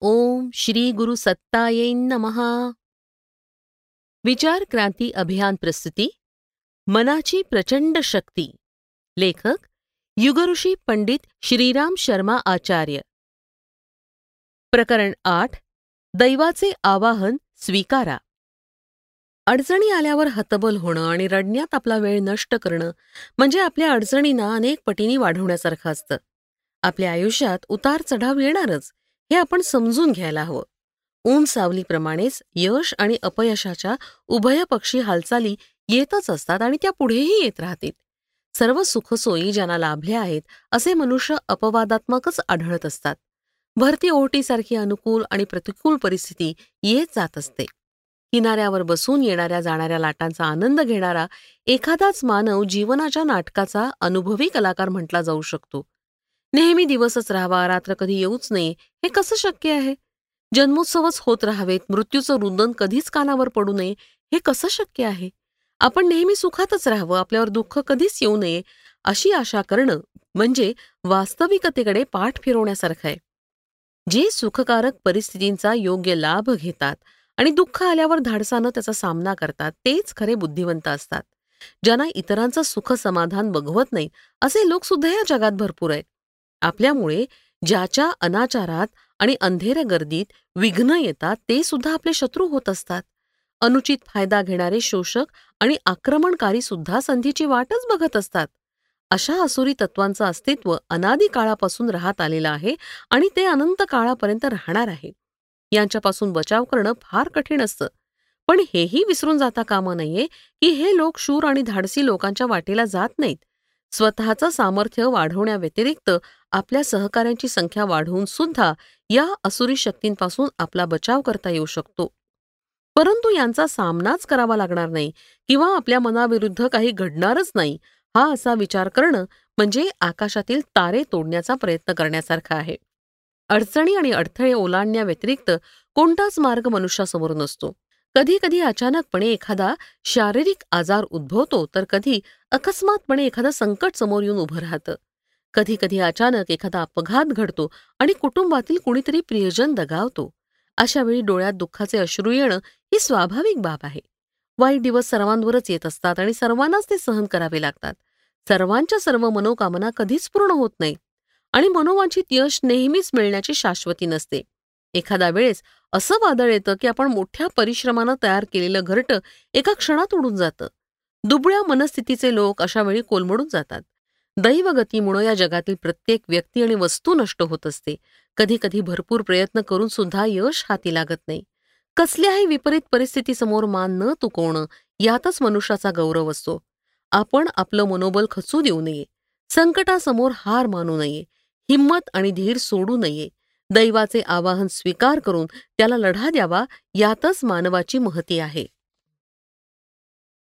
ओम श्री गुरु सत्ताये नमहा विचार क्रांती अभियान प्रस्तुती मनाची प्रचंड शक्ती लेखक युगऋषी पंडित श्रीराम शर्मा आचार्य। प्रकरण आठ दैवाचे आवाहन स्वीकारा। अडचणी आल्यावर हतबल होणं आणि रडण्यात आपला वेळ नष्ट करणं म्हणजे आपल्या अडचणींना अनेक पटींनी वाढवण्यासारखं असतं. आपल्या आयुष्यात उतार चढाव येणारच हे आपण समजून घ्यायला हवं. ऊन सावलीप्रमाणेच यश आणि अपयशाच्या उभयपक्षी हालचाली येतच असतात आणि त्या पुढेही येत राहतील. सर्व सुखसोयी ज्यांना लाभल्या आहेत असे मनुष्य अपवादात्मकच आढळत असतात. भरती ओहटीसारखी अनुकूल आणि प्रतिकूल परिस्थिती येत जात असते. किनाऱ्यावर बसून येणाऱ्या जाणाऱ्या लाटांचा आनंद घेणारा एखादाच मानव जीवनाच्या नाटकाचा अनुभवी कलाकार म्हटला जाऊ शकतो. नेहमी दिवसच राहावा रात्र कधी येऊच नये हे कसं शक्य आहे? जन्मोत्सवच होत राहावेत मृत्यूचं रुदन कधीच कानावर पडू नये हे कसं शक्य आहे? आपण नेहमी सुखातच राहावं आपल्यावर दुःख कधीच येऊ नये अशी आशा करणं म्हणजे वास्तविकतेकडे पाठ फिरवण्यासारखं आहे. जे सुखकारक परिस्थितींचा योग्य लाभ घेतात आणि दुःख आल्यावर धाडसानं त्याचा सामना करतात तेच खरे बुद्धिवंत असतात. ज्यांना इतरांचं सुख समाधान बघवत नाही असे लोक सुद्धा या जगात भरपूर आहेत. आपल्यामुळे ज्याच्या अनाचारात आणि अंधेऱ्या गर्दीत विघ्न येतात ते सुद्धा आपले शत्रू होत असतात. अनुचित फायदा घेणारे शोषक आणि आक्रमणकारी सुद्धा संधीची वाटच बघत असतात. अशा असुरी तत्वांचं अस्तित्व अनादी काळापासून राहत आलेलं आहे आणि ते अनंत काळापर्यंत राहणार आहे. यांच्यापासून बचाव करणं फार कठीण असतं. पण हेही विसरून जाता कामा नये की हे लोक शूर आणि धाडसी लोकांच्या वाटेला जात नाहीत. स्वतःचं सामर्थ्य वाढवण्याव्यतिरिक्त आपल्या सहकाऱ्यांची संख्या वाढवून सुद्धा या असुरी शक्तींपासून आपला बचाव करता येऊ शकतो. परंतु यांचा सामनाच करावा लागणार नाही किंवा आपल्या मनाविरुद्ध काही घडणारच नाही हा असा विचार करणं म्हणजे आकाशातील तारे तोडण्याचा प्रयत्न करण्यासारखा आहे. अडचणी आणि अडथळे ओलांडण्याव्यतिरिक्त कोणताच मार्ग मनुष्यासमोर नसतो. कधी कधी अचानकपणे एखादा शारीरिक आजार उद्भवतो तर कधी अकस्मातपणे एखादं संकट समोर येऊन उभं राहतं. कधी कधी अचानक एखादा अपघात घडतो आणि कुटुंबातील कुणीतरी प्रियजन दगावतो. अशा वेळी डोळ्यात दुःखाचे अश्रू येणं ही स्वाभाविक बाब आहे. वाईट दिवस सर्वांवरच येत असतात आणि सर्वांनाच ते सहन करावे लागतात. सर्वांच्या सर्व मनोकामना कधीच पूर्ण होत नाही आणि मनोवांछित यश नेहमीच मिळण्याची शाश्वती नसते. एखाद्या वेळेस असं वादळ येतं की आपण मोठ्या परिश्रमानं तयार केलेलं घरटं एका क्षणात उडून जातं. दुबळ्या मनस्थितीचे लोक अशा वेळी कोलमडून जातात. दैवगतीमुळं या जगातील प्रत्येक व्यक्ती आणि वस्तू नष्ट होत असते. कधी कधी भरपूर प्रयत्न करून सुद्धा यश हाती लागत नाही. कसल्याही विपरीत परिस्थितीसमोर मान न तुकवणं यातच मनुष्याचा गौरव असतो. आपण आपलं मनोबल खचू देऊ नये. संकटासमोर हार मानू नये. हिंमत आणि धीर सोडू नये. दैवाचे आवाहन स्वीकार करून त्याला लढा द्यावा यातच मानवाची महती आहे.